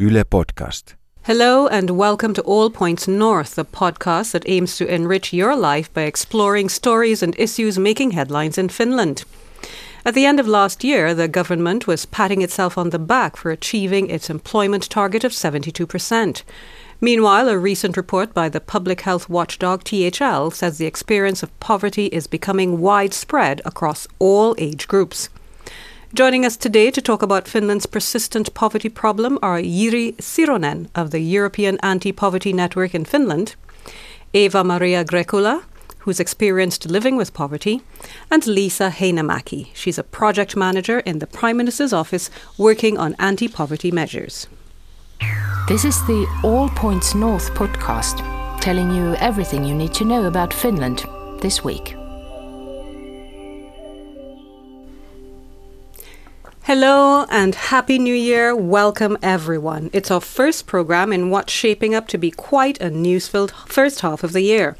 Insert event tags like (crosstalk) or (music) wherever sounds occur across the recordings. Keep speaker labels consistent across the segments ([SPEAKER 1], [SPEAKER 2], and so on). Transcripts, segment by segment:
[SPEAKER 1] Yle Podcast.
[SPEAKER 2] Hello and welcome to All Points North, the podcast that aims to enrich your life by exploring stories and issues making headlines in Finland. At the end of last year, the government was patting itself on the back for achieving its employment target of 72%. Meanwhile, a recent report by the public health watchdog THL says the experience of poverty is becoming widespread across all age groups. Joining us today to talk about Finland's persistent poverty problem are Jiri Sironen of the European Anti-Poverty Network in Finland, Eeva-Maria Grekula, who's experienced living with poverty, and Liisa Heinämäki. She's a project manager in the Prime Minister's office working on anti-poverty measures.
[SPEAKER 3] This is the All Points North podcast, telling you everything you need to know about Finland this week.
[SPEAKER 2] Hello and Happy New Year. Welcome everyone. It's our first program in what's shaping up to be quite a news filled first half of the year.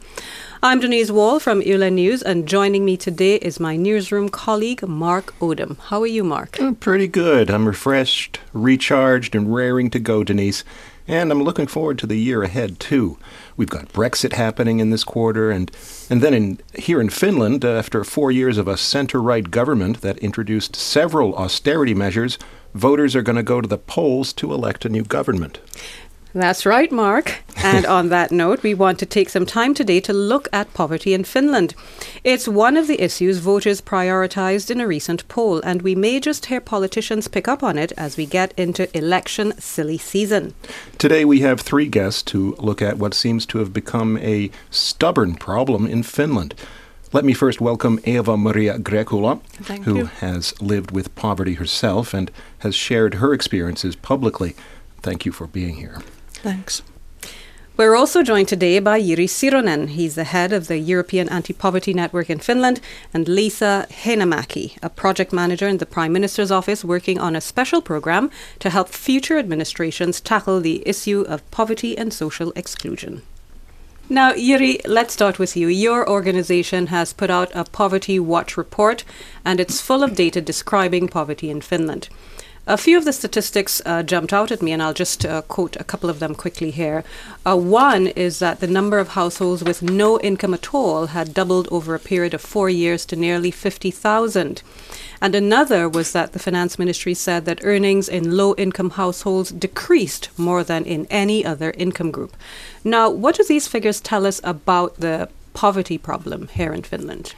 [SPEAKER 2] I'm Denise Wall from Yle News, and joining me today is my newsroom colleague, Mark Odom. How are you, Mark?
[SPEAKER 4] I'm pretty good. I'm refreshed, recharged, and raring to go, Denise. And I'm looking forward to the year ahead, too. We've got Brexit happening in this quarter, and, and then in, here in Finland, uh, after four years of a center right government that introduced several austerity measures, voters are going to go to the polls to elect a new government.
[SPEAKER 2] That's right, Mark. And on that note, we want to take some time today to look at poverty in Finland. It's one of the issues voters prioritized in a recent poll, and we may just hear politicians pick up on it as we get into election silly season.
[SPEAKER 4] Today, we have three guests to look at what seems to have become a stubborn problem in Finland. Let me first welcome Eeva-Maria Grekula,
[SPEAKER 2] Thank
[SPEAKER 4] who
[SPEAKER 2] you.
[SPEAKER 4] has lived with poverty herself and has shared her experiences publicly. Thank you for being here.
[SPEAKER 5] Thanks.
[SPEAKER 2] We're also joined today by Jiri Sironen. He's the head of the European Anti-Poverty Network in Finland, and Liisa Heinämäki, a project manager in the Prime Minister's office working on a special program to help future administrations tackle the issue of poverty and social exclusion. Now, Jiri, let's start with you. Your organization has put out a Poverty Watch report, and it's full of data describing poverty in Finland. A few of the statistics uh, jumped out at me, and I'll just uh, quote a couple of them quickly here. Uh, one is that the number of households with no income at all had doubled over a period of four years to nearly 50,000. And another was that the finance ministry said that earnings in low income households decreased more than in any other income group. Now, what do these figures tell us about the poverty problem here in Finland?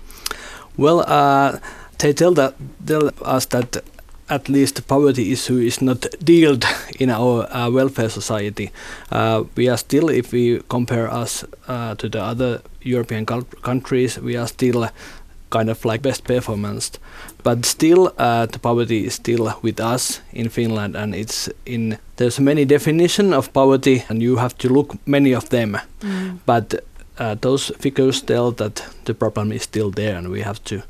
[SPEAKER 5] Well, uh, they tell that tell us that at least the poverty issue is not dealt in our uh, welfare society. Uh, we are still, if we compare us uh, to the other European countries, we are still kind of like best performance. But still, uh, the poverty is still with us in Finland, and it's in there's many definition of poverty, and you have to look many of them. But uh, those figures tell that the problem is still there, and we have to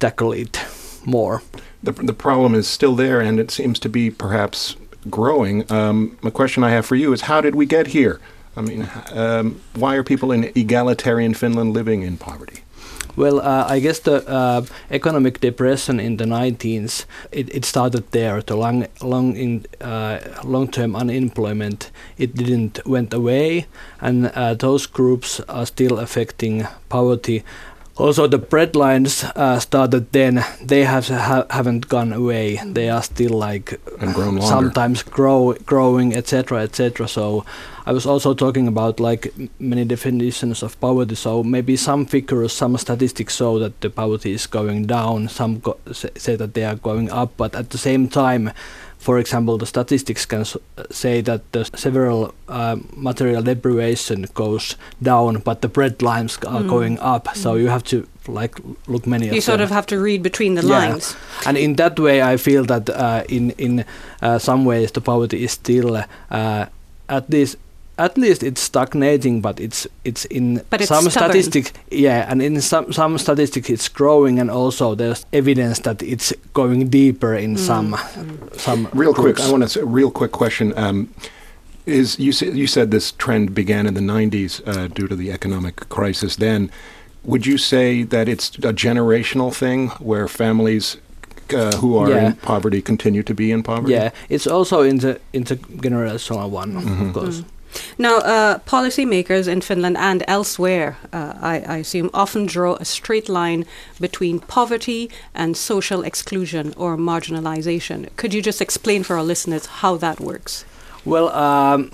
[SPEAKER 5] tackle it more.
[SPEAKER 4] The, the problem is still there, and it seems to be perhaps growing. Um, a question I have for you is how did we get here? I mean, um, why are people in egalitarian Finland living in poverty?
[SPEAKER 5] Well, uh, I guess the uh, economic depression in the 19s it, it started there. The long, long, in, uh, long-term unemployment it didn't went away, and uh, those groups are still affecting poverty. Also, the bread lines uh, started then. They have ha- haven't gone away. They are still like sometimes grow growing, etc., etc. So, I was also talking about like m- many definitions of poverty. So maybe some figures, some statistics show that the poverty is going down. Some say that they are going up, but at the same time. For example, the statistics can say that the several uh, material deprivation goes down, but the bread lines are going up. So you have to like look many
[SPEAKER 2] You sort
[SPEAKER 5] them.
[SPEAKER 2] of have to read between the
[SPEAKER 5] Yeah.
[SPEAKER 2] lines.
[SPEAKER 5] And in that way, I feel that uh, in in uh, some ways the poverty is still uh, at least at least it's stagnating, but it's it's in
[SPEAKER 2] But
[SPEAKER 5] some
[SPEAKER 2] stubborn.
[SPEAKER 5] statistics. Yeah, and in some some statistics it's growing, and also there's evidence that it's going deeper in
[SPEAKER 2] Mm.
[SPEAKER 5] some some
[SPEAKER 4] Real quick,
[SPEAKER 5] groups.
[SPEAKER 4] I want to say a real quick question. Um, is you said you said this trend began in the 90s uh, due to the economic crisis then would you say that it's a generational thing where families uh, who are
[SPEAKER 5] Yeah.
[SPEAKER 4] in poverty continue to be in poverty.
[SPEAKER 5] Yeah, it's also in the in the generational one, of course.
[SPEAKER 2] Now, uh, policymakers in Finland and elsewhere, uh, I, I assume, often draw a straight line between poverty and social exclusion or marginalization. Could you just explain for our listeners how that works?
[SPEAKER 5] Well, um,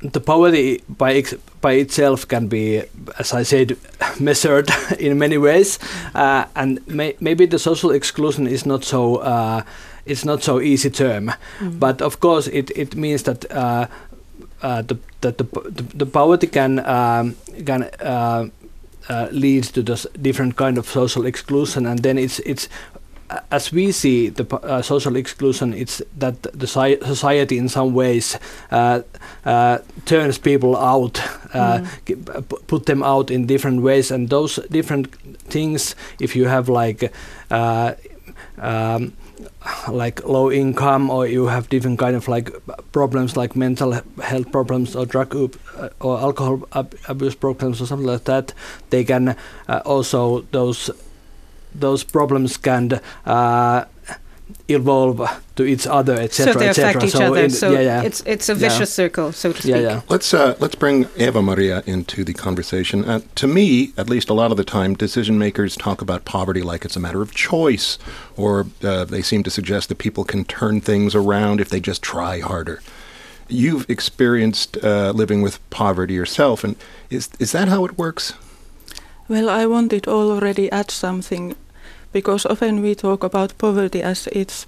[SPEAKER 5] the poverty by ex- by itself can be, as I said, (laughs) measured (laughs) in many ways, uh, and may- maybe the social exclusion is not so. Uh, it's not so easy term, but of course it, it means that uh, uh, the, that the, the the poverty can um, can uh, uh, lead to this different kind of social exclusion, and then it's it's as we see the uh, social exclusion, it's that the society in some ways uh, uh, turns people out, uh, p- put them out in different ways, and those different things, if you have like. Uh, um, like low income or you have different kind of like problems like mental health problems or drug uh, or alcohol ab- abuse problems or something like that they can uh, also those those problems can uh, evolve to each other etc
[SPEAKER 2] so they
[SPEAKER 5] etc
[SPEAKER 2] affect each other.
[SPEAKER 5] in-
[SPEAKER 2] so
[SPEAKER 5] yeah, yeah.
[SPEAKER 2] it's it's a
[SPEAKER 5] Yeah.
[SPEAKER 2] vicious circle, so to speak.
[SPEAKER 5] yeah yeah
[SPEAKER 4] Let's uh, let's bring Eeva-Maria into the conversation. Uh, to me, at least, a lot of the time, decision makers talk about poverty like it's a matter of choice, or uh, they seem to suggest that people can turn things around if they just try harder. You've experienced uh, living with poverty yourself, and is is that how it works?
[SPEAKER 1] Well, I wanted already add something because often we talk about poverty as it's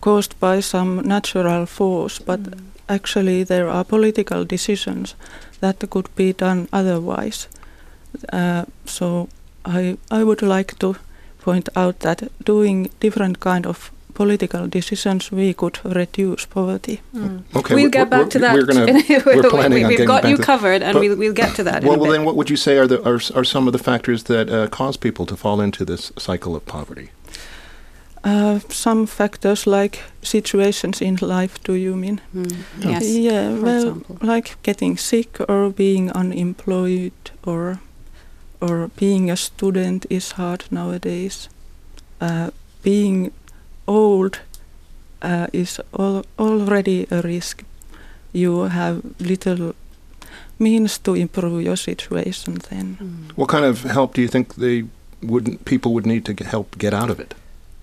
[SPEAKER 1] caused by some natural force, but actually there are political decisions that could be done otherwise. Uh, so I I would like to point out that doing different kind of political decisions we could reduce poverty.
[SPEAKER 4] Okay,
[SPEAKER 2] we'll get back to that. (laughs)
[SPEAKER 4] We're, gonna, we're planning
[SPEAKER 2] we,
[SPEAKER 4] have
[SPEAKER 2] got you covered, and we'll, we'll get to that.
[SPEAKER 4] Well, well, then, what would you say are the are, are some of the factors that uh, cause people to fall into this cycle of poverty?
[SPEAKER 1] Uh, some factors like situations in life, do you mean?
[SPEAKER 2] Mm, Yes.
[SPEAKER 1] Yeah,
[SPEAKER 2] for
[SPEAKER 1] well,
[SPEAKER 2] example.
[SPEAKER 1] like getting sick or being unemployed or or being a student is hard nowadays. Uh, being old uh, is al- already a risk. You have little means to improve your situation then.
[SPEAKER 4] What kind of help do you think they wouldn't people would need to get help get out of it?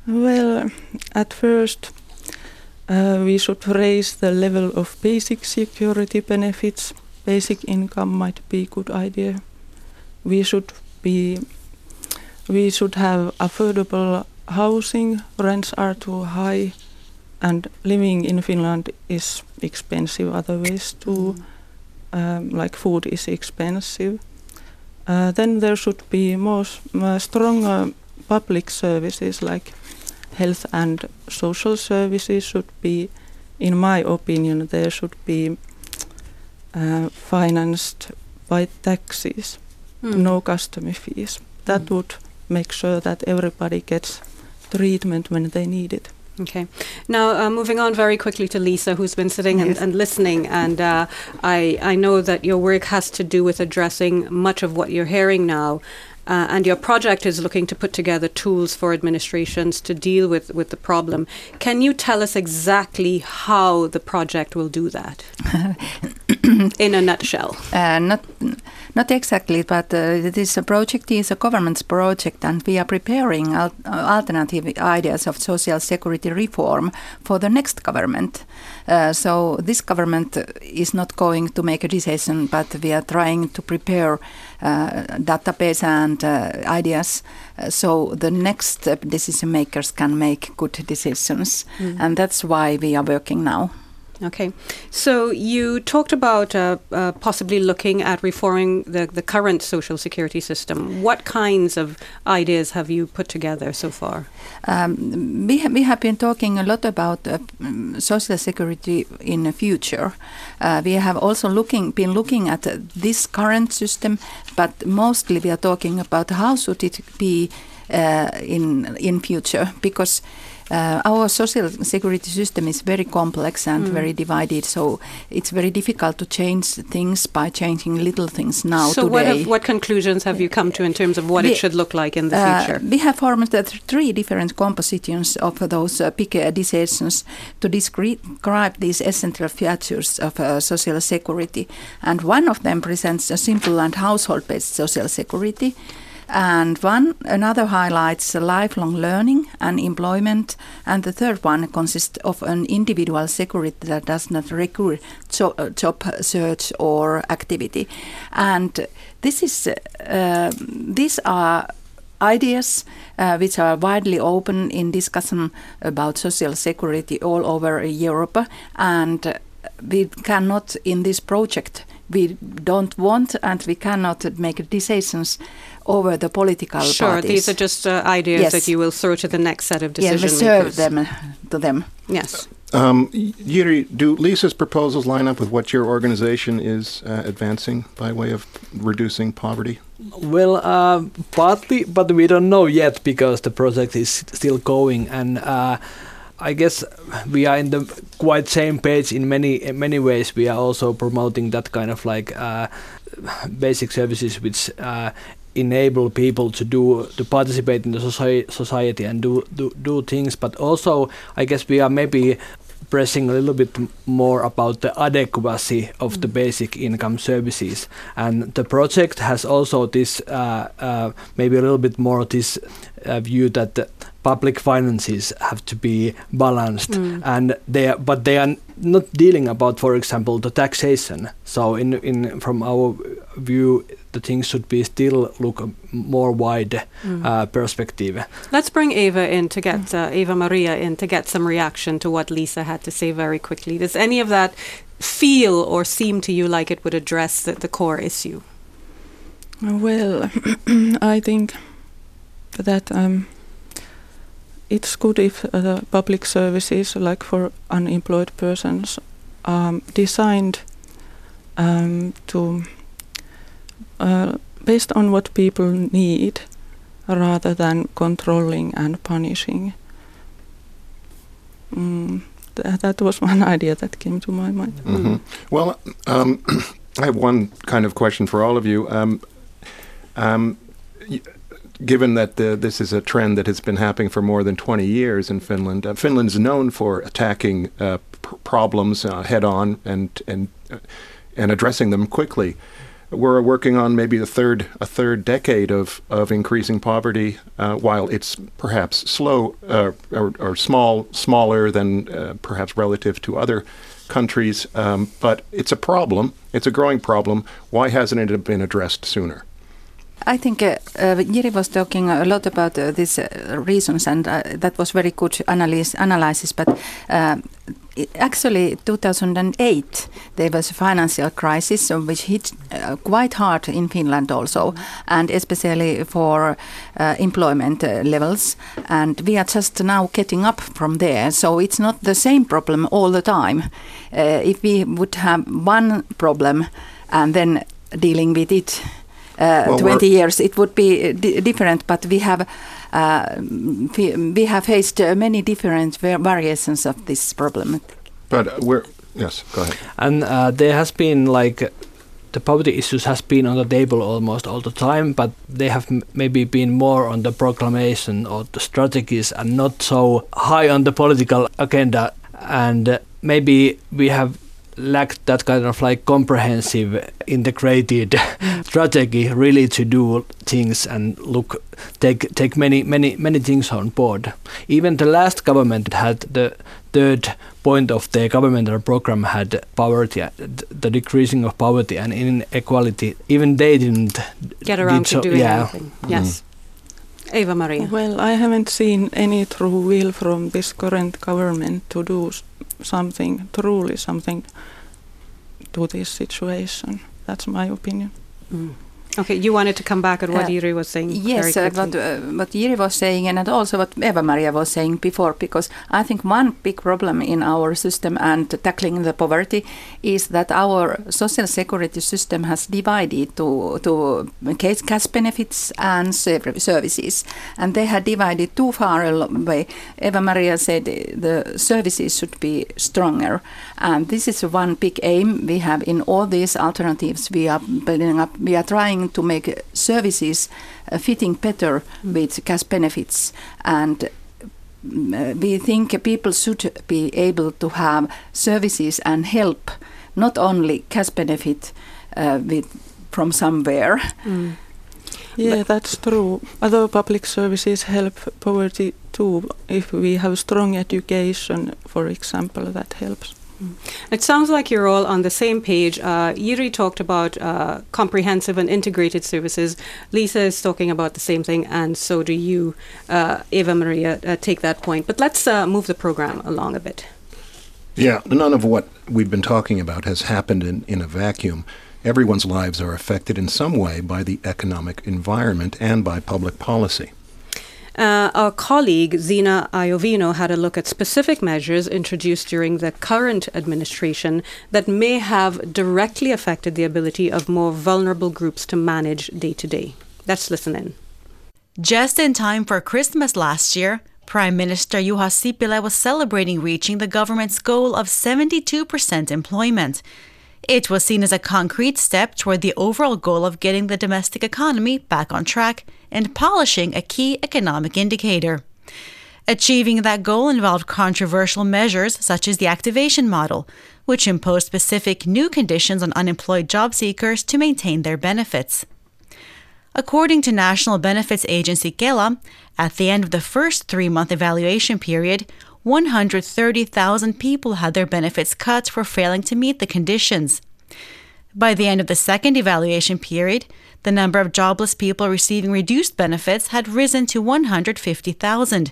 [SPEAKER 1] Well, at first, uh, we should raise the level of basic security benefits. Basic income might be a good idea. We should be, we should have affordable housing. Rents are too high, and living in Finland is expensive. Other ways too, um, like food is expensive. Uh, then there should be more uh, stronger public services like health and social services should be, in my opinion, there should be uh, financed by taxes,
[SPEAKER 2] Mm.
[SPEAKER 1] no customer fees. That
[SPEAKER 2] Mm.
[SPEAKER 1] would make sure that everybody gets treatment when they need it.
[SPEAKER 2] Okay. Now, uh, moving on very quickly to Liisa, who's been sitting and,
[SPEAKER 1] Yes.
[SPEAKER 2] and listening, and uh, I I know that your work has to do with addressing much of what you're hearing now. Uh, and your project is looking to put together tools for administrations to deal with, with the problem. Can you tell us exactly how the project will do that? (laughs) In a nutshell.
[SPEAKER 6] Uh, not not exactly, but uh, this project is a government's project, and we are preparing al- uh, alternative ideas of social security reform for the next government. Uh, so this government is not going to make a decision, but we are trying to prepare uh, database and uh, ideas uh, so the next uh, decision makers can make good decisions, and that's why we are working now.
[SPEAKER 2] Okay. So you talked about uh, uh, possibly looking at reforming the, the current social security system. What kinds of ideas have you put together so far?
[SPEAKER 6] Um, we, ha- we have been talking a lot about uh, social security in the future. Uh, we have also looking been looking at uh, this current system, but mostly we are talking about how should it be uh, in in future because uh, our social security system is very complex and
[SPEAKER 2] Mm.
[SPEAKER 6] very divided, so it's very difficult to change things by changing little things now
[SPEAKER 2] so,
[SPEAKER 6] today.
[SPEAKER 2] what, have, what conclusions have you come to in terms of what
[SPEAKER 6] We-
[SPEAKER 2] it should look like in the
[SPEAKER 6] Uh,
[SPEAKER 2] future?
[SPEAKER 6] we have formed three different compositions of those uh, big uh, decisions to describe these essential features of uh, social security. And one of them presents a simple and household-based social security. And one another highlights lifelong learning and employment, and the third one consists of an individual security that does not require jo- uh, job search or activity. And this is uh, these are ideas uh, which are widely open in discussion about social security all over Europe, and we cannot in this project we don't want and we cannot make decisions over the political
[SPEAKER 2] Sure,
[SPEAKER 6] parties.
[SPEAKER 2] these are just uh, ideas
[SPEAKER 6] Yes.
[SPEAKER 2] that you will throw to the next set of decision
[SPEAKER 6] yeah,
[SPEAKER 2] decision
[SPEAKER 6] reserve
[SPEAKER 2] makers.
[SPEAKER 6] them to them.
[SPEAKER 2] Yes.
[SPEAKER 4] Um, Jiri, do Liisa's proposals line up with what your organization is uh, advancing by way of reducing poverty?
[SPEAKER 5] Well, uh, partly, but we don't know yet because the project is still going, and uh, I guess we are in the quite same page in many in many ways. We are also promoting that kind of like uh, basic services which. Uh, enable people to do to participate in the society, society and do, do do things but also i guess we are maybe pressing a little bit more about the adequacy of the basic income services. And the project has also this uh, uh, maybe a little bit more this uh, view that public finances have to be balanced,
[SPEAKER 2] Mm.
[SPEAKER 5] and they are, but they are not dealing about, for example, the taxation. So in in from our view, the things should be still look a more wide
[SPEAKER 2] Mm.
[SPEAKER 5] uh, perspective.
[SPEAKER 2] Let's bring Eeva in to get uh, Eeva-Maria in to get some reaction to what Liisa had to say very quickly. Does any of that feel or seem to you like it would address the, the core issue?
[SPEAKER 1] Well, (clears throat) I think that um, it's good if uh, the public services, like for unemployed persons, are designed um, to uh, based on what people need, rather than controlling and punishing. Mm, th- that was (laughs) one idea that came to my mind.
[SPEAKER 4] hmm Well, um, (clears throat) I have one kind of question for all of you. Um, um, y- given that the, this is a trend that has been happening for more than 20 years in Finland, uh, Finland's known for attacking uh, pr- problems uh, head on and and uh, and addressing them quickly. We're working on maybe the third a third decade of, of increasing poverty, uh, while it's perhaps slow uh, or, or small smaller than perhaps relative to other countries, um, but it's a problem. It's a growing problem. Why hasn't it been addressed sooner?
[SPEAKER 6] I think uh, uh, Jiri was talking a lot about uh, these uh, reasons, and uh, that was very good analysis. analysis but actually, 2008 there was a financial crisis, which hit quite hard in Finland also, and especially for employment levels. And we are just now getting up from there, so it's not the same problem all the time. If we would have one problem and then dealing with it
[SPEAKER 4] Well,
[SPEAKER 6] 20 years, it would be uh, different. But we have uh, we, we have faced uh, many different variations of this problem.
[SPEAKER 4] But uh, we're yes. Go ahead.
[SPEAKER 5] and uh, there has been like the poverty issues has been on the table almost all the time but they have m- maybe been more on the proclamation or the strategies and not so high on the political agenda and uh, maybe we have lacked that kind of like comprehensive integrated (laughs) strategy really to do things and look take take many many many things on board even the last government had the third point of their governmental program had poverty, uh, the decreasing of poverty and inequality. Even they didn't
[SPEAKER 2] Get around
[SPEAKER 5] did
[SPEAKER 2] to
[SPEAKER 5] so-
[SPEAKER 2] doing
[SPEAKER 5] yeah.
[SPEAKER 2] anything. Yes. Eeva Maria.
[SPEAKER 1] Well, I haven't seen any true will from this current government to do something, truly something to this situation. That's my opinion.
[SPEAKER 2] Mm. Okay, you wanted to come back at what
[SPEAKER 6] Uh,
[SPEAKER 2] was saying.
[SPEAKER 6] Yes, uh, what, uh, what was saying, and also what Eeva-Maria was saying before, because I think one big problem in our system and tackling the poverty is that our social security system has divided to to case cash benefits and serv- services, and they had divided too far away. Eeva-Maria said the services should be stronger, and this is one big aim we have in all these alternatives. We are building up. We are trying to make services uh, fitting better with cash benefits and mm, uh, we think people should be able to have services and help not only cash benefit uh, with from somewhere
[SPEAKER 2] Mm.
[SPEAKER 1] Yeah, that's true. Other public services help poverty too. If we have strong education, for example, that helps.
[SPEAKER 2] It sounds like you're all on the same page. Uh, Jiri talked about uh, comprehensive and integrated services. Liisa is talking about the same thing, and so do you, uh, Eeva-Maria. Uh, take that point. But let's uh, move the program along a bit.
[SPEAKER 4] Yeah, none of what we've been talking about has happened in, in a vacuum. Everyone's lives are affected in some way by the economic environment and by public policy.
[SPEAKER 2] Uh, our colleague Zina Iovino had a look at specific measures introduced during the current administration that may have directly affected the ability of more vulnerable groups to manage day to day. Let's listen in.
[SPEAKER 7] Just in time for Christmas last year, Prime Minister Juha Sipilä was celebrating reaching the government's goal of 72% employment. It was seen as a concrete step toward the overall goal of getting the domestic economy back on track and polishing a key economic indicator. Achieving that goal involved controversial measures such as the activation model, which imposed specific new conditions on unemployed job seekers to maintain their benefits. According to National Benefits Agency Kela, at the end of the first three month evaluation period, 130,000 people had their benefits cut for failing to meet the conditions. By the end of the second evaluation period, the number of jobless people receiving reduced benefits had risen to 150,000.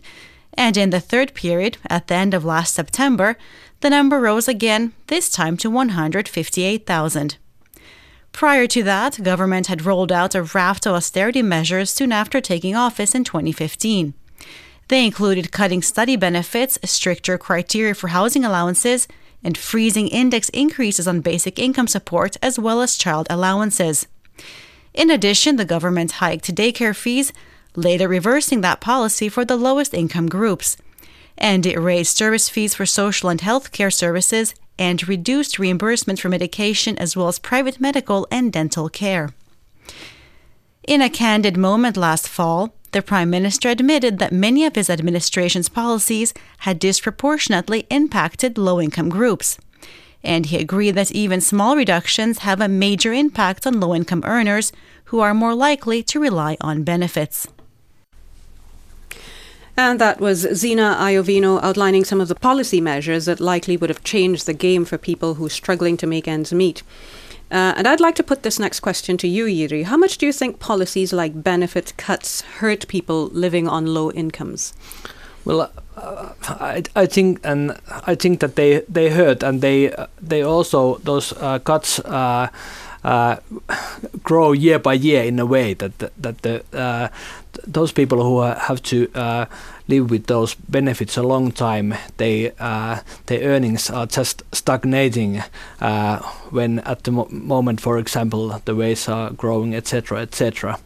[SPEAKER 7] And in the third period, at the end of last September, the number rose again, this time to 158,000. Prior to that, government had rolled out a raft of austerity measures soon after taking office in 2015. They included cutting study benefits, stricter criteria for housing allowances, and freezing index increases on basic income support as well as child allowances. In addition, the government hiked daycare fees, later reversing that policy for the lowest income groups. And it raised service fees for social and health care services and reduced reimbursement for medication as well as private medical and dental care. In a candid moment last fall, the Prime Minister admitted that many of his administration's policies had disproportionately impacted low income groups. And he agreed that even small reductions have a major impact on low income earners who are more likely to rely on benefits.
[SPEAKER 2] And that was Zina Iovino outlining some of the policy measures that likely would have changed the game for people who are struggling to make ends meet. Uh, and I'd like to put this next question to you, Jiri. How much do you think policies like benefit cuts hurt people living on low incomes?
[SPEAKER 5] Well, uh, I, I think and I think that they they hurt and they uh, they also those uh, cuts uh, uh, grow year by year in a way that that, that the uh, th- those people who have to uh, live with those benefits a long time they uh, their earnings are just stagnating uh, when at the mo- moment for example the wages are growing etc etc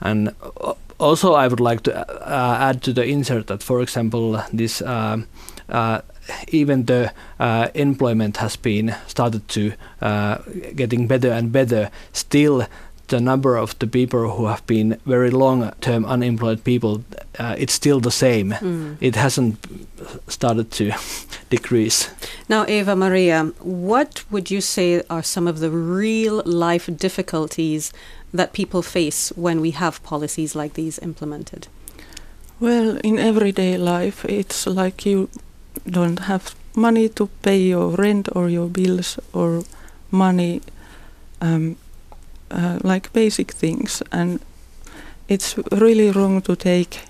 [SPEAKER 5] and uh, also I would like to uh, add to the insert that for example this um, even the uh, employment has been started to uh, getting better and better. Still the number of the people who have been very long term unemployed people uh, it's still the same. It hasn't started to (laughs) decrease.
[SPEAKER 2] Now, Eeva-Maria, what would you say are some of the real life difficulties that people face when we have policies like these implemented?
[SPEAKER 1] Well, in everyday life, it's like you don't have money to pay your rent or your bills or money, um, uh, like basic things. And it's really wrong to take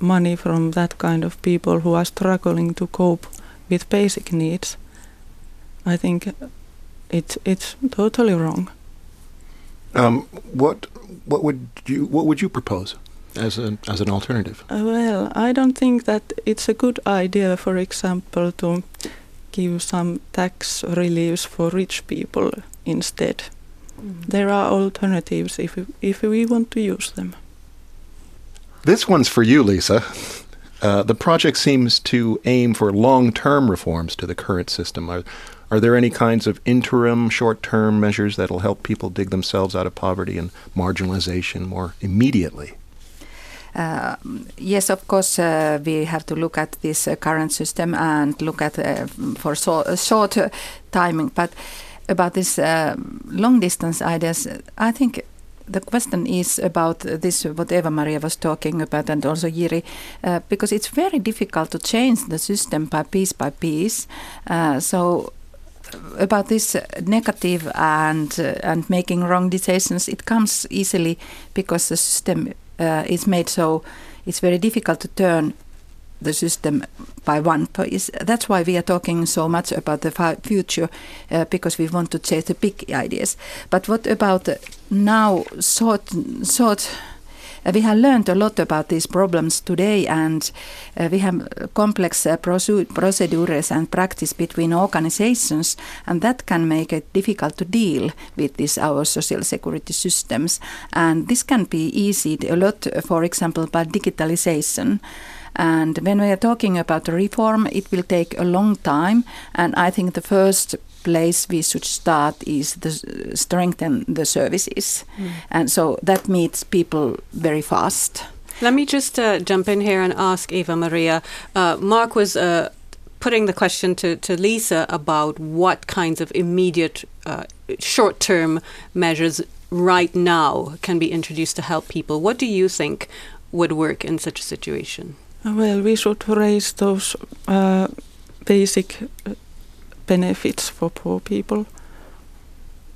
[SPEAKER 1] money from that kind of people who are struggling to cope with basic needs. I think it, it's totally wrong.
[SPEAKER 4] Um, what what would you what would you propose as an as an alternative?
[SPEAKER 1] Uh, well, I don't think that it's a good idea, for example, to give some tax reliefs for rich people instead.
[SPEAKER 2] Mm.
[SPEAKER 1] There are alternatives if we, if we want to use them.
[SPEAKER 4] This one's for you, Liisa. Uh, the project seems to aim for long-term reforms to the current system. Are, are there any kinds of interim, short-term measures that'll help people dig themselves out of poverty and marginalization more immediately?
[SPEAKER 6] Uh, yes, of course, uh, we have to look at this uh, current system and look at for so, short timing. But about this long distance ideas, I think the question is about this, what Eeva-Maria was talking about, and also Jiri, uh, because it's very difficult to change the system by piece by piece. Uh, so about this negative and uh, and making wrong decisions, it comes easily because the system uh, is made so it's very difficult to turn the system by one piece. That's why we are talking so much about the future, uh, because we want to chase the big ideas. But what about now? Short, short. Uh, we have learned a lot about these problems today, and uh, we have complex uh, procedures and practice between organizations, and that can make it difficult to deal with this our social security systems. And this can be eased a lot, for example, by digitalization. And when we are talking about the reform, it will take a long time. And I think the first place we should start is to strengthen the services. Mm. And so that meets people very fast.
[SPEAKER 2] Let me just uh, jump in here and ask Eeva-Maria. Uh, Mark was uh, putting the question to, to Liisa about what kinds of immediate uh, short term measures right now can be introduced to help people. What do you think would work in such a situation?
[SPEAKER 1] Well, we should raise those uh, basic uh, benefits for poor people.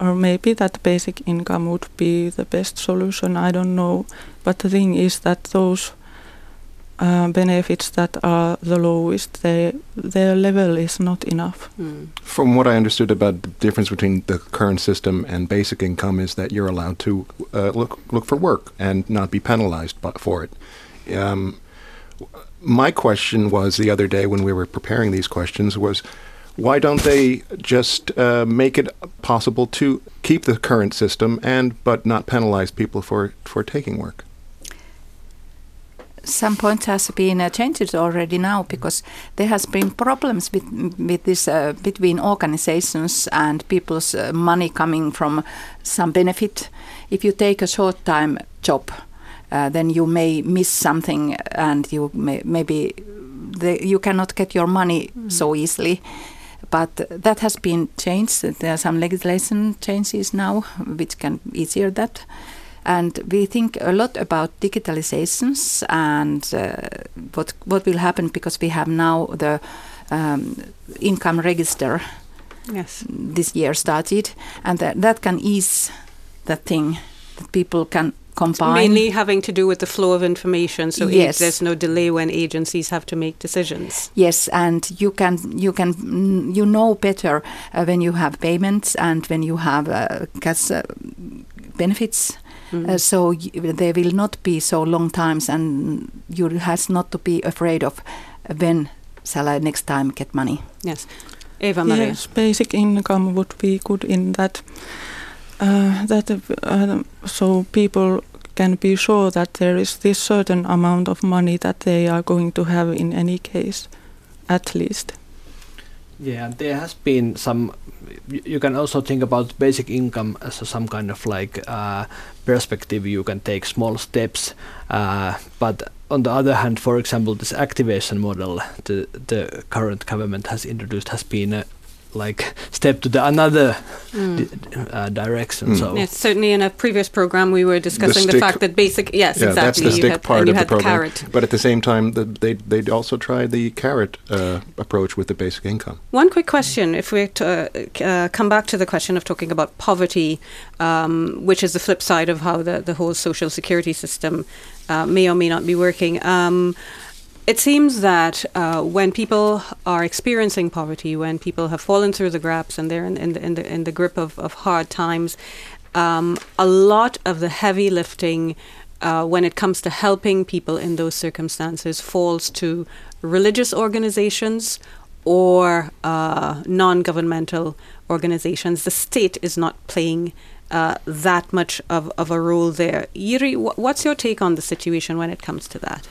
[SPEAKER 1] Or maybe that basic income would be the best solution, I don't know. But the thing is that those uh, benefits that are the lowest, they, their level is not enough.
[SPEAKER 4] Mm. From what I understood about the difference between the current system and basic income is that you're allowed to uh, look look for work and not be penalized for it. Um, my question was the other day when we were preparing these questions was why don't they just uh, make it possible to keep the current system and but not penalize people for for taking work?
[SPEAKER 6] Some points has been uh, changed already now because there has been problems with with this uh, between organizations and people's uh, money coming from some benefit. If you take a short time job, uh, then you may miss something and you may, maybe the, you cannot get your money mm. so easily. But that has been changed. There are some legislation changes now which can easier that. And we think a lot about digitalizations and uh, what what will happen because we have now the um, income register.
[SPEAKER 2] Yes.
[SPEAKER 6] This year started, and that, that can ease that thing that people can combine.
[SPEAKER 2] Mainly having to do with the flow of information, so yes. there's no delay when agencies have to make decisions.
[SPEAKER 6] Yes, and you can you can you know better uh, when you have payments and when you have uh, cash uh, benefits. Mm. Uh, so there will not be so long times, and you has not to be afraid of when shall I next time get money.
[SPEAKER 2] Yes, Eeva-Maria.
[SPEAKER 1] Yes, basic income would be good in that. Uh, that uh, so people can be sure that there is this certain amount of money that they are going to have in any case, at least.
[SPEAKER 5] Yeah, there has been some. You can also think about basic income as some kind of like uh, perspective. You can take small steps, uh, but on the other hand, for example, this activation model the the current government has introduced has been a like step to the another mm. uh, direction. Mm. So
[SPEAKER 2] yes, certainly in a previous program we were discussing the, the fact that basic yes
[SPEAKER 4] yeah,
[SPEAKER 2] exactly
[SPEAKER 4] that's the stick
[SPEAKER 2] had,
[SPEAKER 4] part of
[SPEAKER 2] the
[SPEAKER 4] program.
[SPEAKER 2] The
[SPEAKER 4] but at the same time, the, they they also tried the carrot uh, approach with the basic income.
[SPEAKER 2] One quick question: If we uh, uh, come back to the question of talking about poverty, um, which is the flip side of how the the whole social security system uh, may or may not be working. Um, it seems that uh, when people are experiencing poverty, when people have fallen through the gaps and they're in, in, the, in, the, in the grip of, of hard times, um, a lot of the heavy lifting uh, when it comes to helping people in those circumstances falls to religious organizations or uh, non governmental organizations. The state is not playing uh, that much of, of a role there. Jiri, wh- what's your take on the situation when it comes to that?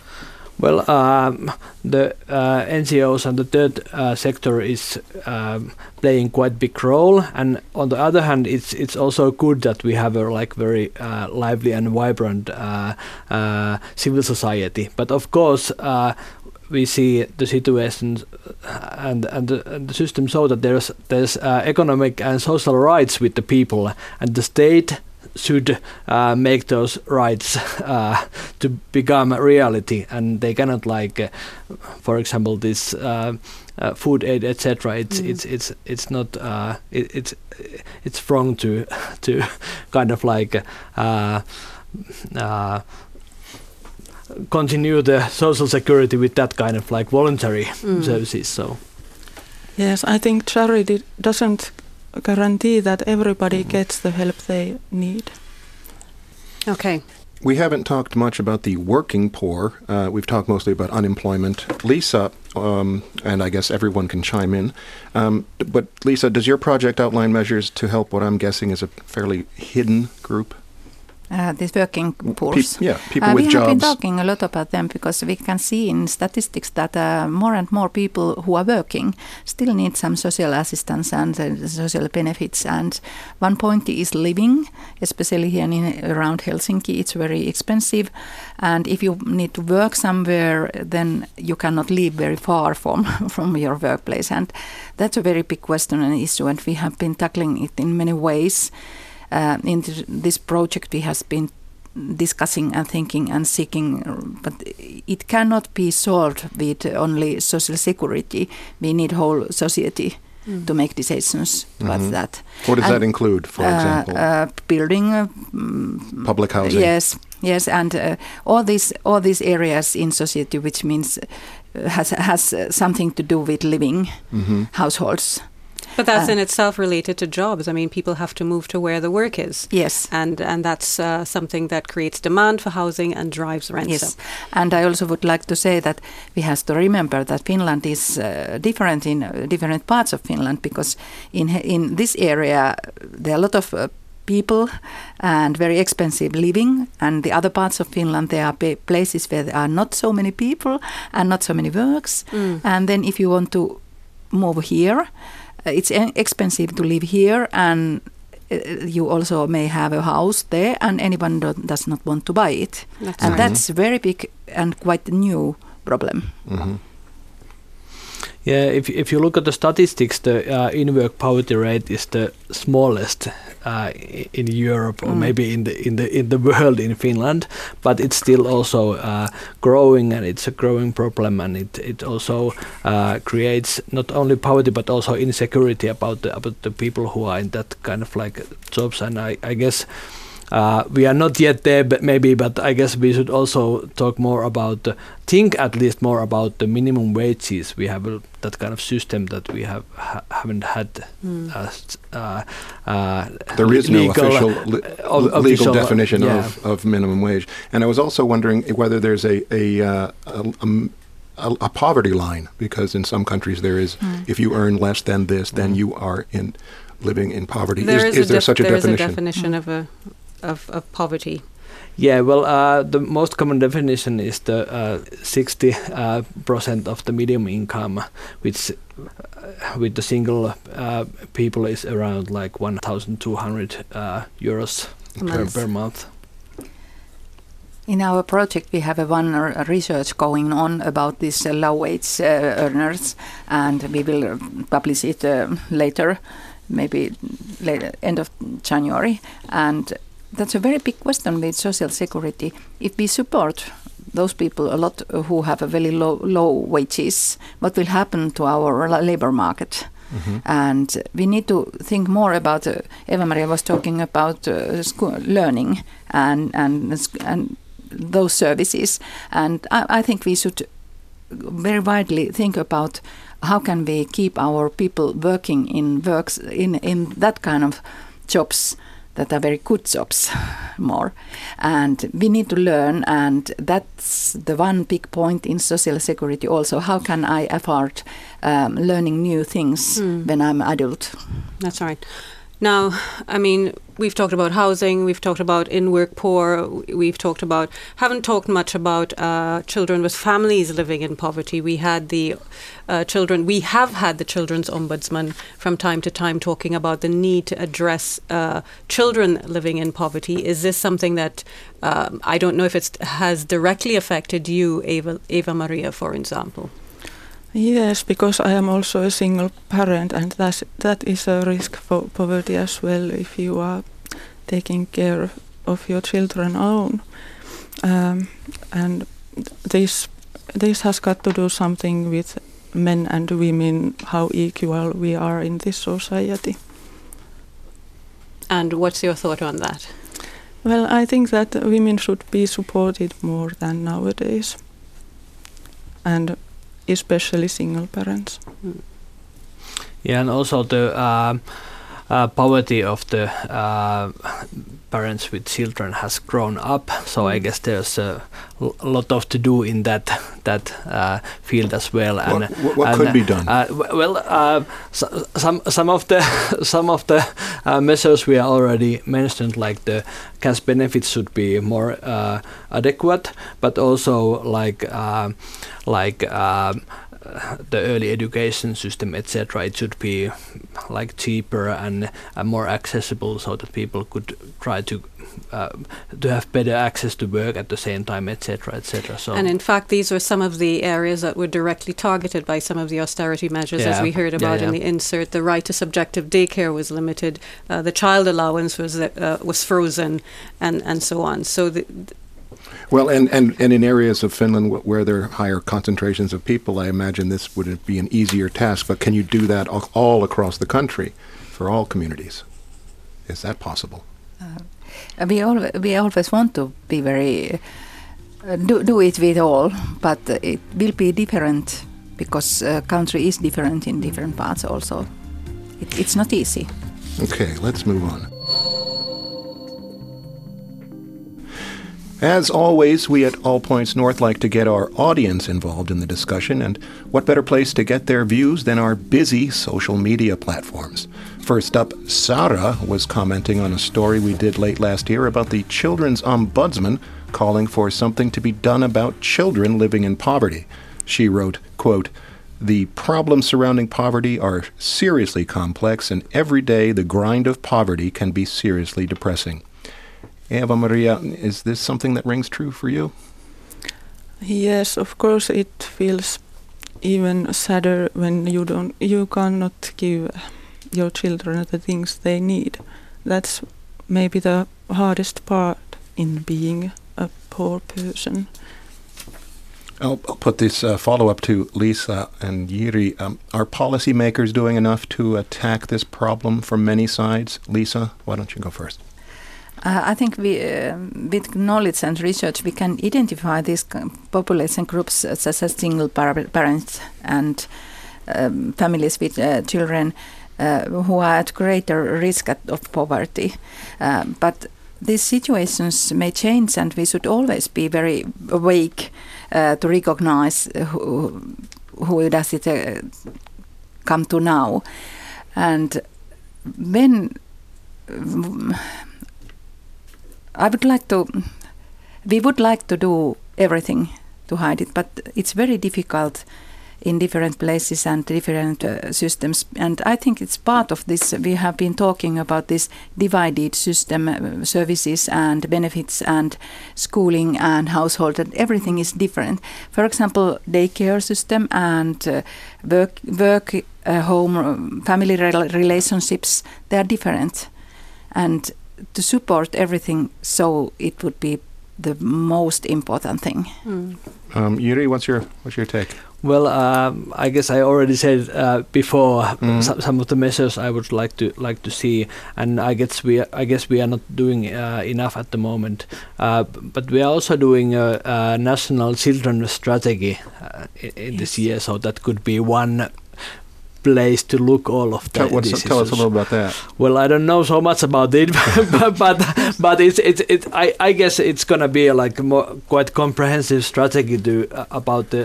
[SPEAKER 5] Well, um, the uh, NGOs and the third uh, sector is um, playing quite big role, and on the other hand, it's it's also good that we have a like very uh, lively and vibrant uh, uh, civil society. But of course, uh, we see the situation and and the, and the system so that there's there's economic and social rights with the people, and the state should uh, make those rights (laughs) uh, to become a reality, and they cannot like, uh, for example, this uh, uh, food aid, etc. It's mm. it's it's it's not uh, it, it's it's wrong to (laughs) to kind of like. continue the social security with that kind of like voluntary mm. services so
[SPEAKER 1] yes i think charity doesn't guarantee that everybody gets the help they need.
[SPEAKER 2] Okay.
[SPEAKER 4] We haven't talked much about the working poor. Uh, we've talked mostly about unemployment. Liisa, um, and I guess everyone can chime in. Um, but Liisa, does your project outline measures to help what I'm guessing is a fairly hidden group?
[SPEAKER 6] Uh, these working pools.
[SPEAKER 4] Pe yeah, people uh, with
[SPEAKER 6] we
[SPEAKER 4] jobs.
[SPEAKER 6] We have been talking a lot about them because we can see in statistics that uh, more and more people who are working still need some social assistance and uh, social benefits. And one point is living, especially here in, around Helsinki, it's very expensive. And if you need to work somewhere, then you cannot live very far from, (laughs) from your workplace. And that's a very big question and issue, and we have been tackling it in many ways uh, in this project we have been discussing and thinking and seeking, but it cannot be solved with only social security. We need whole society mm. to make decisions mm-hmm. about that.
[SPEAKER 4] What does and, that include, for uh, example?
[SPEAKER 6] Uh, building, uh,
[SPEAKER 4] public housing.
[SPEAKER 6] Yes, yes, and uh, all these all these areas in society, which means uh, has has something to do with living mm-hmm. households.
[SPEAKER 2] But that's uh, in itself related to jobs. I mean, people have to move to where the work is.
[SPEAKER 6] Yes.
[SPEAKER 2] And and that's uh, something that creates demand for housing and drives rents yes. up.
[SPEAKER 6] And I also would like to say that we have to remember that Finland is uh, different in uh, different parts of Finland because in in this area there are a lot of uh, people and very expensive living. And the other parts of Finland, there are places where there are not so many people and not so many works. Mm. And then if you want to move here, it's expensive to live here and uh, you also may have a house there and anyone does not want to buy it that's and right. that's very big and quite new problem mm-hmm.
[SPEAKER 5] Yeah, if if you look at the statistics, the uh, in-work poverty rate is the smallest uh, in Europe or mm. maybe in the in the in the world in Finland, but it's still also uh, growing and it's a growing problem and it it also uh, creates not only poverty but also insecurity about the about the people who are in that kind of like jobs and I I guess uh, we are not yet there, but maybe, but I guess we should also talk more about, uh, think at least more about the minimum wages. We have a, that kind of system that we have ha- haven't had. Mm.
[SPEAKER 4] Uh, there is no official, li- legal official, definition yeah. of, of minimum wage. And I was also wondering whether there's a a, uh, a, a, a poverty line, because in some countries there is, mm. if you earn less than this, then mm. you are in living in poverty.
[SPEAKER 2] There
[SPEAKER 4] is,
[SPEAKER 2] is, is
[SPEAKER 4] there such a
[SPEAKER 2] there
[SPEAKER 4] definition?
[SPEAKER 2] There is a definition of a of, of poverty?
[SPEAKER 5] Yeah, well, uh, the most common definition is the uh, 60 uh, percent of the medium income, which uh, with the single uh, people is around like 1,200 uh, euros per, per month.
[SPEAKER 6] In our project, we have a one research going on about these low wage earners, and we will publish it later, maybe later, end of January. And that's a very big question with social security. If we support those people a lot who have a very low, low wages, what will happen to our labor market? Mm-hmm. And we need to think more about. Uh, Eeva-Maria was talking about uh, school learning and and and those services, and I, I think we should very widely think about how can we keep our people working in works in in that kind of jobs that are very good jobs more. And we need to learn, and that's the one big point in social security also. How can I afford um, learning new things when I'm adult?
[SPEAKER 2] That's right. Now, I mean, we've talked about housing, we've talked about in work poor, we've talked about, haven't talked much about uh, children with families living in poverty. We had the uh, children, we have had the children's ombudsman from time to time talking about the need to address uh, children living in poverty. Is this something that, um, I don't know if it has directly affected you, Eeva, Eva Maria, for example?
[SPEAKER 1] Yes, because I am also a single parent, and that's, that is a risk for poverty as well if you are taking care of your children alone. Um, and this this has got to do something with men and women, how equal we are in this society.
[SPEAKER 2] And what's your thought on that?
[SPEAKER 1] Well, I think that women should be supported more than nowadays, and especially single parents.
[SPEAKER 5] Yeah, and also the uh, uh, poverty of the uh, parents with children has grown up. So I guess there's a lot of to do in that that uh, field as well. And
[SPEAKER 4] What- what-
[SPEAKER 5] and,
[SPEAKER 4] could be done?
[SPEAKER 5] Uh, well, uh, so, some some of the (laughs) some of the uh, measures we already mentioned, like the cash benefits, should be more uh, adequate, but also like uh, like. Um, the early education system, etc. It should be like cheaper and uh, more accessible, so that people could try to uh, to have better access to work at the same time, etc., etc. So
[SPEAKER 2] And in fact, these were some of the areas that were directly targeted by some of the austerity measures, as we heard
[SPEAKER 5] yeah,
[SPEAKER 2] about in the insert. The right to subjective daycare was limited, uh, the child allowance was uh, was frozen, and, and so on. So the,
[SPEAKER 4] Well, and, and, and in areas of Finland where there are higher concentrations of people, I imagine this would be an easier task. But can you do that all, across the country for all communities? Is that possible?
[SPEAKER 6] Uh, we al- we always want to be very uh, do, do it with all, but it will be different because uh, country is different in different parts. Also, it, it's not easy.
[SPEAKER 4] Okay, let's move on. As always, we at All Points North like to get our audience involved in the discussion, and what better place to get their views than our busy social media platforms? First up, Sarah was commenting on a story we did late last year about the Children's Ombudsman calling for something to be done about children living in poverty. She wrote, quote, the problems surrounding poverty are seriously complex, and every day the grind of poverty can be seriously depressing. Eeva-Maria, is this something that rings true for you?
[SPEAKER 1] Yes, of course, it feels even sadder when you don't, you cannot give your children the things they need. That's maybe the hardest part in being a poor person.
[SPEAKER 4] I'll, I'll put this uh, follow up to Liisa and Jiri. Um, are policymakers doing enough to attack this problem from many sides? Liisa, why don't you go first?
[SPEAKER 6] Uh, I think we, uh, with knowledge and research, we can identify these population groups such as single par- parents and um, families with uh, children uh, who are at greater risk at, of poverty. Uh, but these situations may change, and we should always be very awake to recognize who, who does it come to now. And when I would like to, we would like to do everything to hide it, but it's very difficult in different places and different uh, systems. And I think it's part of this. We have been talking about this divided system, uh, services and benefits and schooling and household, and everything is different. For example, daycare system and uh, work, work, uh, home, um, family rel- relationships, they are different. And to support everything so it would be the most important thing.
[SPEAKER 4] Um, Jiri, what's your what's your take?
[SPEAKER 5] Well, um, I guess I already said uh, before
[SPEAKER 4] Mhm.
[SPEAKER 5] some, some of the measures I would like to like to see, and I guess we I guess we are not doing uh, enough at the moment. Uh, but we are also doing a, a national children strategy uh, in, in this year, so that could be one place to look all of
[SPEAKER 4] Tell,
[SPEAKER 5] that.
[SPEAKER 4] what's,
[SPEAKER 5] these
[SPEAKER 4] tell us a little about that.
[SPEAKER 5] Well, I don't know so much about it, (laughs) but but, but it's it's it. I, I guess it's gonna be like more quite comprehensive strategy to uh, about the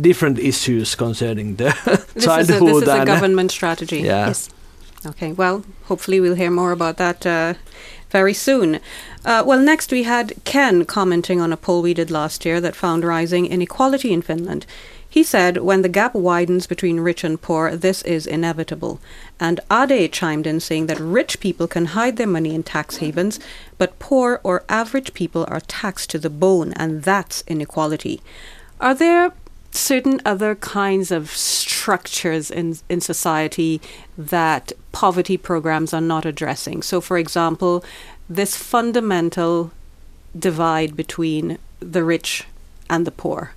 [SPEAKER 5] different issues concerning the
[SPEAKER 2] This (laughs) is a, this is a government strategy.
[SPEAKER 5] Yeah.
[SPEAKER 2] Yes. Okay. Well, hopefully we'll hear more about that uh, very soon. Uh, well, next we had Ken commenting on a poll we did last year that found rising inequality in Finland. He said, when the gap widens between rich and poor, this is inevitable. And Ade chimed in saying that rich people can hide their money in tax havens, but poor or average people are taxed to the bone, and that's inequality. Are there certain other kinds of structures in, in society that poverty programs are not addressing? So, for example, this fundamental divide between the rich and the poor.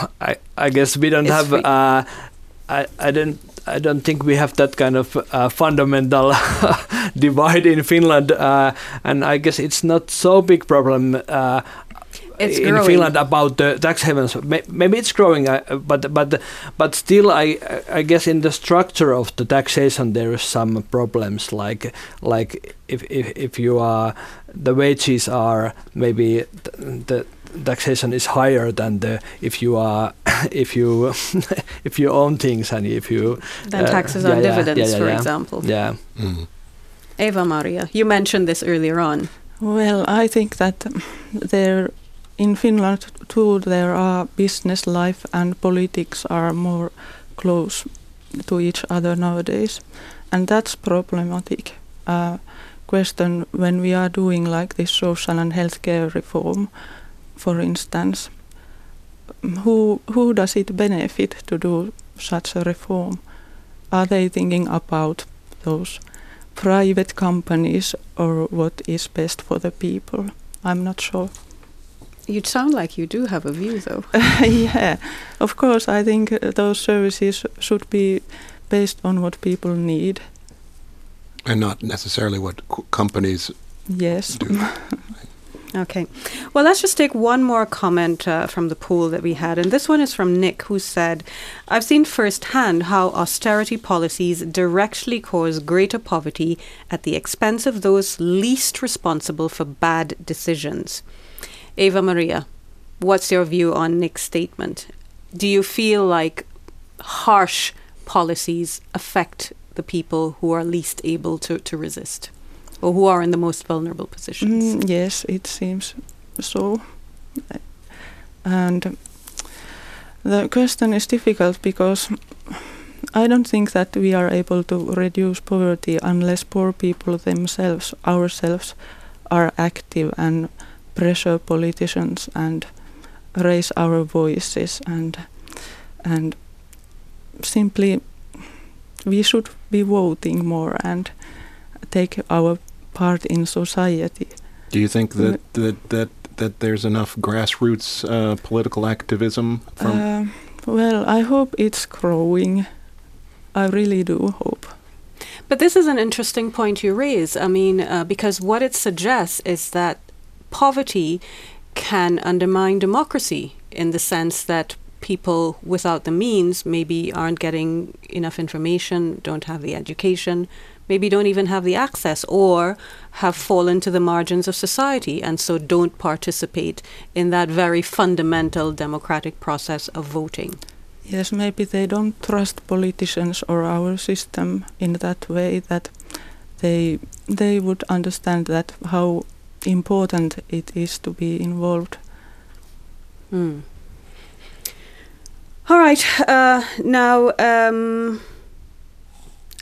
[SPEAKER 2] (laughs)
[SPEAKER 5] I, I guess we don't
[SPEAKER 2] It's
[SPEAKER 5] have.
[SPEAKER 2] free.
[SPEAKER 5] Uh, I I don't I don't think we have that kind of uh, fundamental (laughs) divide in Finland, uh, and I guess it's not so big problem. Uh,
[SPEAKER 2] It's
[SPEAKER 5] in
[SPEAKER 2] growing.
[SPEAKER 5] Finland about the tax havens, maybe it's growing, uh, but but but still, I I guess in the structure of the taxation there is some problems. Like like if if, if you are the wages are maybe th- the taxation is higher than the if you are (coughs) if you (laughs) if you own things and if you
[SPEAKER 2] Than
[SPEAKER 5] uh,
[SPEAKER 2] taxes
[SPEAKER 5] yeah,
[SPEAKER 2] on
[SPEAKER 5] yeah,
[SPEAKER 2] dividends,
[SPEAKER 5] yeah, yeah,
[SPEAKER 2] for
[SPEAKER 5] yeah.
[SPEAKER 2] example.
[SPEAKER 5] Yeah.
[SPEAKER 4] Mm.
[SPEAKER 2] Eeva-Maria, you mentioned this earlier on.
[SPEAKER 1] Well, I think that there in Finland too there are business life and politics are more close to each other nowadays, and that's problematic. Uh, question when we are doing like this social and healthcare reform, for instance, who who does it benefit to do such a reform? Are they thinking about those private companies or what is best for the people? I'm not sure.
[SPEAKER 2] You sound like you do have a view, though. (laughs)
[SPEAKER 1] yeah, of course, I think uh, those services should be based on what people need.
[SPEAKER 4] And not necessarily what co- companies
[SPEAKER 1] Yes. (laughs)
[SPEAKER 2] Okay. Well, let's just take one more comment uh, from the poll that we had. And this one is from Nick, who said, I've seen firsthand how austerity policies directly cause greater poverty at the expense of those least responsible for bad decisions. Eeva-Maria, what's your view on Nick's statement? Do you feel like harsh policies affect the people who are least able to, to resist? Or who are in the most vulnerable positions.
[SPEAKER 1] Mm, yes, it seems so. And the question is difficult because I don't think that we are able to reduce poverty unless poor people themselves, ourselves, are active and pressure politicians and raise our voices and and simply we should be voting more and take our part in society.
[SPEAKER 4] Do you think that that that, that there's enough grassroots uh, political activism from?
[SPEAKER 1] Uh, well, I hope it's growing. I really do hope.
[SPEAKER 2] But this is an interesting point you raise. I mean, uh, because what it suggests is that poverty can undermine democracy in the sense that people without the means maybe aren't getting enough information, don't have the education, maybe don't even have the access, or have fallen to the margins of society and so don't participate in that very fundamental democratic process of voting.
[SPEAKER 1] Yes, maybe they don't trust politicians or our system in that way that they they would understand that how important it is to be involved.
[SPEAKER 2] Hmm. All right. Uh, now, um,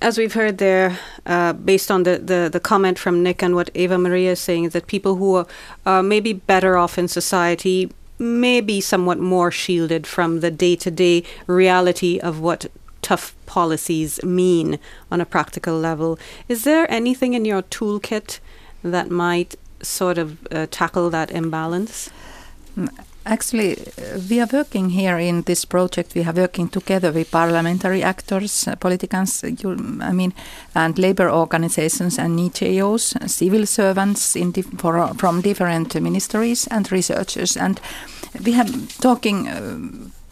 [SPEAKER 2] as we've heard there, uh, based on the, the, the comment from Nick and what Eeva-Maria is saying, is that people who are uh, maybe better off in society may be somewhat more shielded from the day to day reality of what tough policies mean on a practical level. Is there anything in your toolkit that might sort of uh, tackle that imbalance?
[SPEAKER 6] Actually, uh, we are working here in this project. We are working together with parliamentary actors, uh, politicians, uh, you, I mean, and labor organizations and NGOs, civil servants for, from different ministries and researchers. And we have talking uh,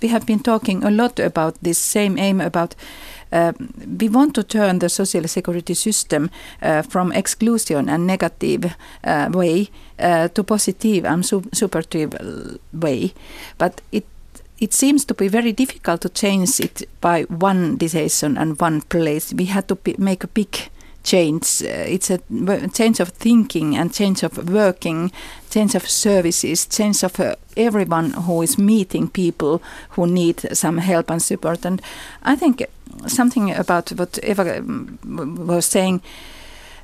[SPEAKER 6] we have been talking a lot about this same aim about we want to turn the social security system uh, from exclusion and negative uh, way uh, to positive and su supportive way, but it it seems to be very difficult to change it by one decision and one place. We had to make a big change. Uh, it's a change of thinking and change of working, change of services, change of uh, everyone who is meeting people who need some help and support. And I think something about what Eeva um, was saying.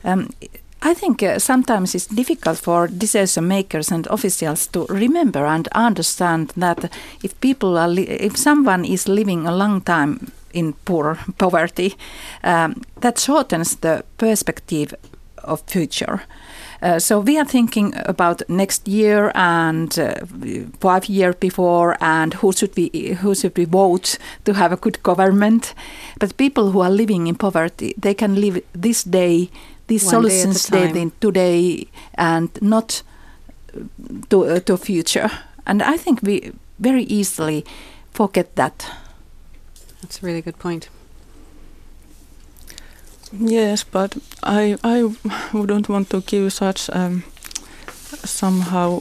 [SPEAKER 6] Um, I think uh, sometimes it's difficult for decision makers and officials to remember and understand that if people are if someone is living a long time in poor poverty, um, that shortens the perspective of future. Uh, so we are thinking about next year and uh, five years before, and who should we who should we vote to have a good government. But people who are living in poverty, they can live this day, these One solutions day today, and not to uh, to future. And I think we very easily forget that.
[SPEAKER 2] That's a really good point.
[SPEAKER 1] Yes, but I I wouldn't want to give such um, somehow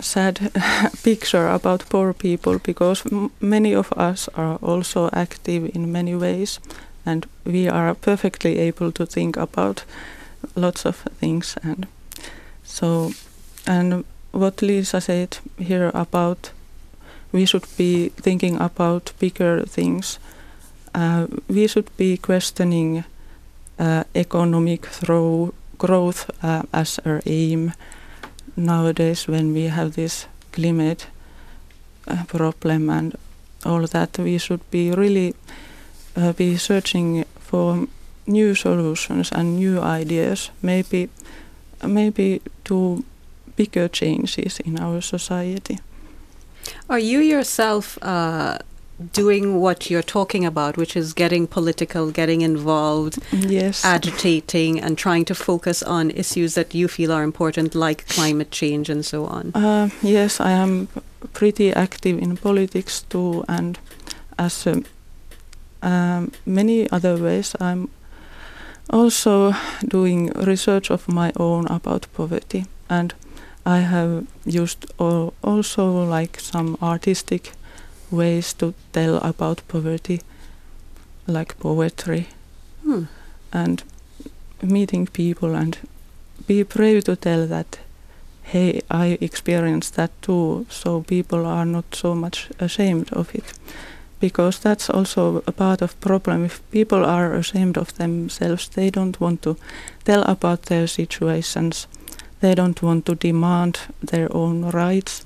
[SPEAKER 1] sad (laughs) picture about poor people because many of us are also active in many ways, and we are perfectly able to think about lots of things and so and what Liisa said here about we should be thinking about bigger things. Uh, we should be questioning uh, economic throw, growth uh, as our aim nowadays when we have this climate uh, problem and all that. We should be really uh, be searching for new solutions and new ideas. Maybe maybe to bigger changes in our society.
[SPEAKER 2] Are you yourself uh, doing what you're talking about, which is getting political, getting involved,
[SPEAKER 1] yes.
[SPEAKER 2] agitating, and trying to focus on issues that you feel are important, like climate change and so on?
[SPEAKER 1] Uh, yes, I am pretty active in politics too, and as um, um, many other ways, I'm also doing research of my own about poverty and I have used also like some artistic ways to tell about poverty, like poetry,
[SPEAKER 2] hmm.
[SPEAKER 1] and meeting people and be brave to tell that, hey, I experienced that too, so people are not so much ashamed of it. Because that's also a part of problem. If people are ashamed of themselves, they don't want to tell about their situations they don't want to demand their own rights,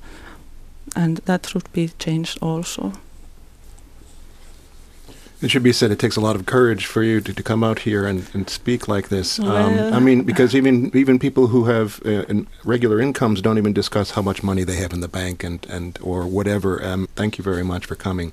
[SPEAKER 1] and that should be changed also.
[SPEAKER 4] It should be said it takes a lot of courage for you to, to come out here and, and speak like this.
[SPEAKER 1] Well,
[SPEAKER 4] um, I mean, (laughs) because even even people who have uh, regular incomes don't even discuss how much money they have in the bank and, and or whatever. Um, thank you very much for coming.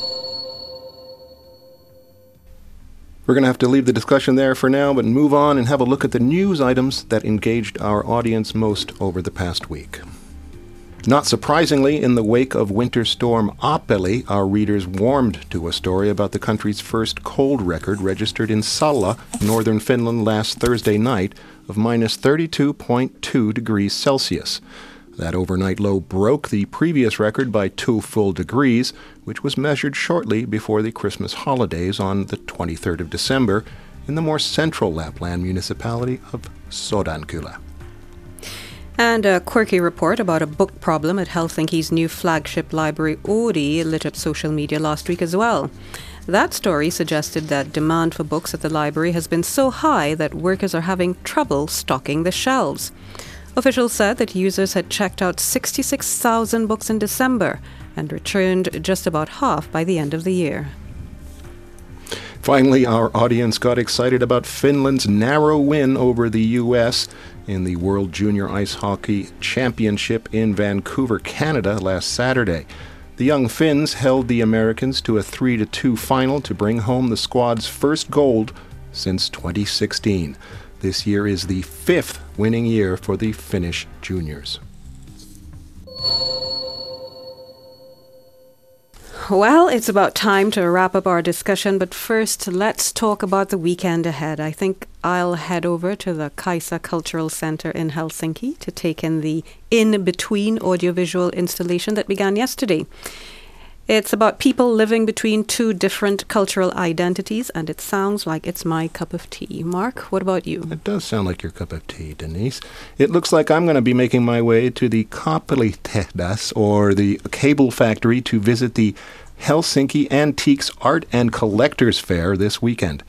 [SPEAKER 4] We're going to have to leave the discussion there for now, but move on and have a look at the news items that engaged our audience most over the past week. Not surprisingly, in the wake of Winter Storm Aapeli, our readers warmed to a story about the country's first cold record registered in Salla, northern Finland, last Thursday night of minus 32.2 degrees Celsius. That overnight low broke the previous record by two full degrees, which was measured shortly before the Christmas holidays on the 23rd of December in the more central Lapland municipality of Sodankylä.
[SPEAKER 2] And a quirky report about a book problem at Helsinki's new flagship library, Oodi, lit up social media last week as well. That story suggested that demand for books at the library has been so high that workers are having trouble stocking the shelves. Officials said that users had checked out 66,000 books in December and returned just about half by the end of the year.
[SPEAKER 4] Finally, our audience got excited about Finland's narrow win over the U.S. in the World Junior Ice Hockey Championship in Vancouver, Canada last Saturday. The young Finns held the Americans to a 3 2 final to bring home the squad's first gold since 2016. This year is the fifth winning year for the Finnish juniors.
[SPEAKER 2] Well, it's about time to wrap up our discussion, but first, let's talk about the weekend ahead. I think I'll head over to the Kaisa Cultural Center in Helsinki to take in the In Between audiovisual installation that began yesterday. It's about people living between two different cultural identities, and it sounds like it's my cup of tea. Mark, what about you?
[SPEAKER 4] It does sound like your cup of tea, Denise. It looks like I'm going to be making my way to the Kaapelitehdas, or the cable factory, to visit the Helsinki Antiques Art and Collectors Fair this weekend.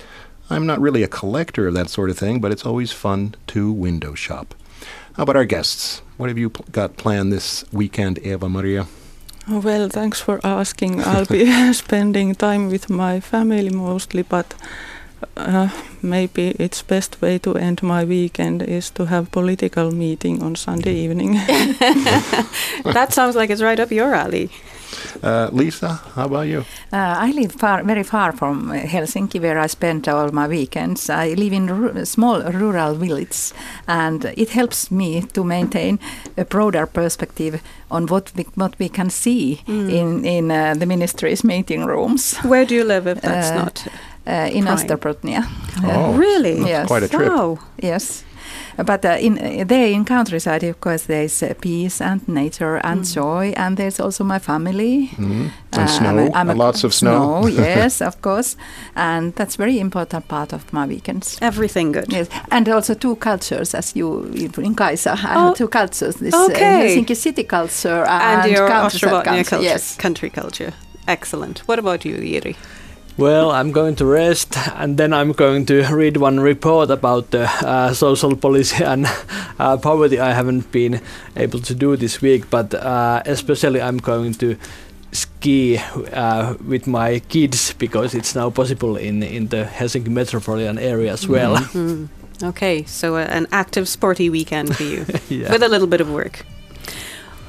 [SPEAKER 4] I'm not really a collector of that sort of thing, but it's always fun to window shop. How about our guests? What have you pl- got planned this weekend,
[SPEAKER 1] Eeva-Maria? Well, thanks for asking. I'll be (laughs) spending time with my family mostly, but uh, maybe it's best way to end my weekend is to have political meeting on Sunday evening. (laughs)
[SPEAKER 2] that sounds like it's right up your alley.
[SPEAKER 4] Uh, Liisa, how about you?
[SPEAKER 6] Uh, I live far, very far from Helsinki, where I spend all my weekends. I live in a small rural village, and it helps me to maintain a broader perspective on what we, what we can see mm. in in uh, the ministry's meeting rooms.
[SPEAKER 2] Where do you live, if that's
[SPEAKER 6] uh,
[SPEAKER 2] not?
[SPEAKER 6] Uh, in Österbottnia.
[SPEAKER 4] Oh,
[SPEAKER 2] really?
[SPEAKER 6] Yes.
[SPEAKER 4] Quite a trip.
[SPEAKER 2] Wow.
[SPEAKER 6] Yes. But uh, in uh, there in countryside, of course, there's uh, peace and nature and mm. joy, and there's also my family.
[SPEAKER 4] Mm. And snow, I'm a, I'm a lots of snow.
[SPEAKER 6] snow (laughs) yes, of course, and that's very important part of my weekends.
[SPEAKER 2] Everything good.
[SPEAKER 6] Yes, and also two cultures, as you in Kaisa, (laughs) oh. two cultures. This
[SPEAKER 2] okay.
[SPEAKER 6] Helsinki city culture
[SPEAKER 2] and,
[SPEAKER 6] and
[SPEAKER 2] your
[SPEAKER 6] culture.
[SPEAKER 2] culture.
[SPEAKER 6] Yes,
[SPEAKER 2] country culture. Excellent. What about you, Jiri?
[SPEAKER 5] Well, I'm going to rest (laughs) and then I'm going to read one report about the uh, social policy (laughs) and uh, poverty I haven't been able to do this week, but uh, especially I'm going to ski uh, with my kids because it's now possible in, in the Helsinki metropolitan area as well.
[SPEAKER 2] Mm-hmm. Okay, so uh, an active sporty weekend for you (laughs) yeah. with a little bit of work.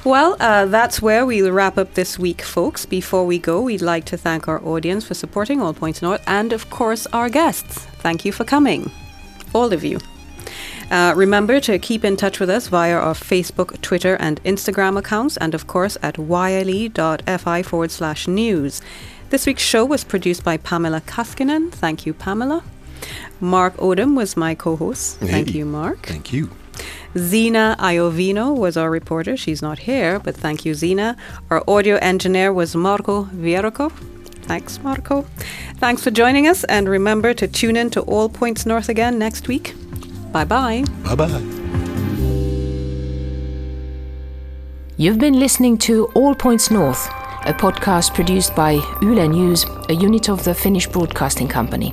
[SPEAKER 2] Well, uh, that's where we'll wrap up this week, folks. Before we go, we'd like to thank our audience for supporting All Points North and, of course, our guests. Thank you for coming, all of you. Uh, remember to keep in touch with us via our Facebook, Twitter, and Instagram accounts, and of course at yle.fi forward slash news. This week's show was produced by Pamela Kaskinen. Thank you, Pamela. Mark Odom was my co host.
[SPEAKER 4] Hey,
[SPEAKER 2] Thank you, Mark.
[SPEAKER 4] Thank you.
[SPEAKER 2] Zena Iovino was our reporter. She's not here, but thank you, Zena. Our audio engineer was Marco Vierco. Thanks, Marco. Thanks for joining us, and remember to tune in to All Points North again next week. Bye bye.
[SPEAKER 4] Bye bye.
[SPEAKER 3] You've been listening to All Points North, a podcast produced by Yle News, a unit of the Finnish Broadcasting Company.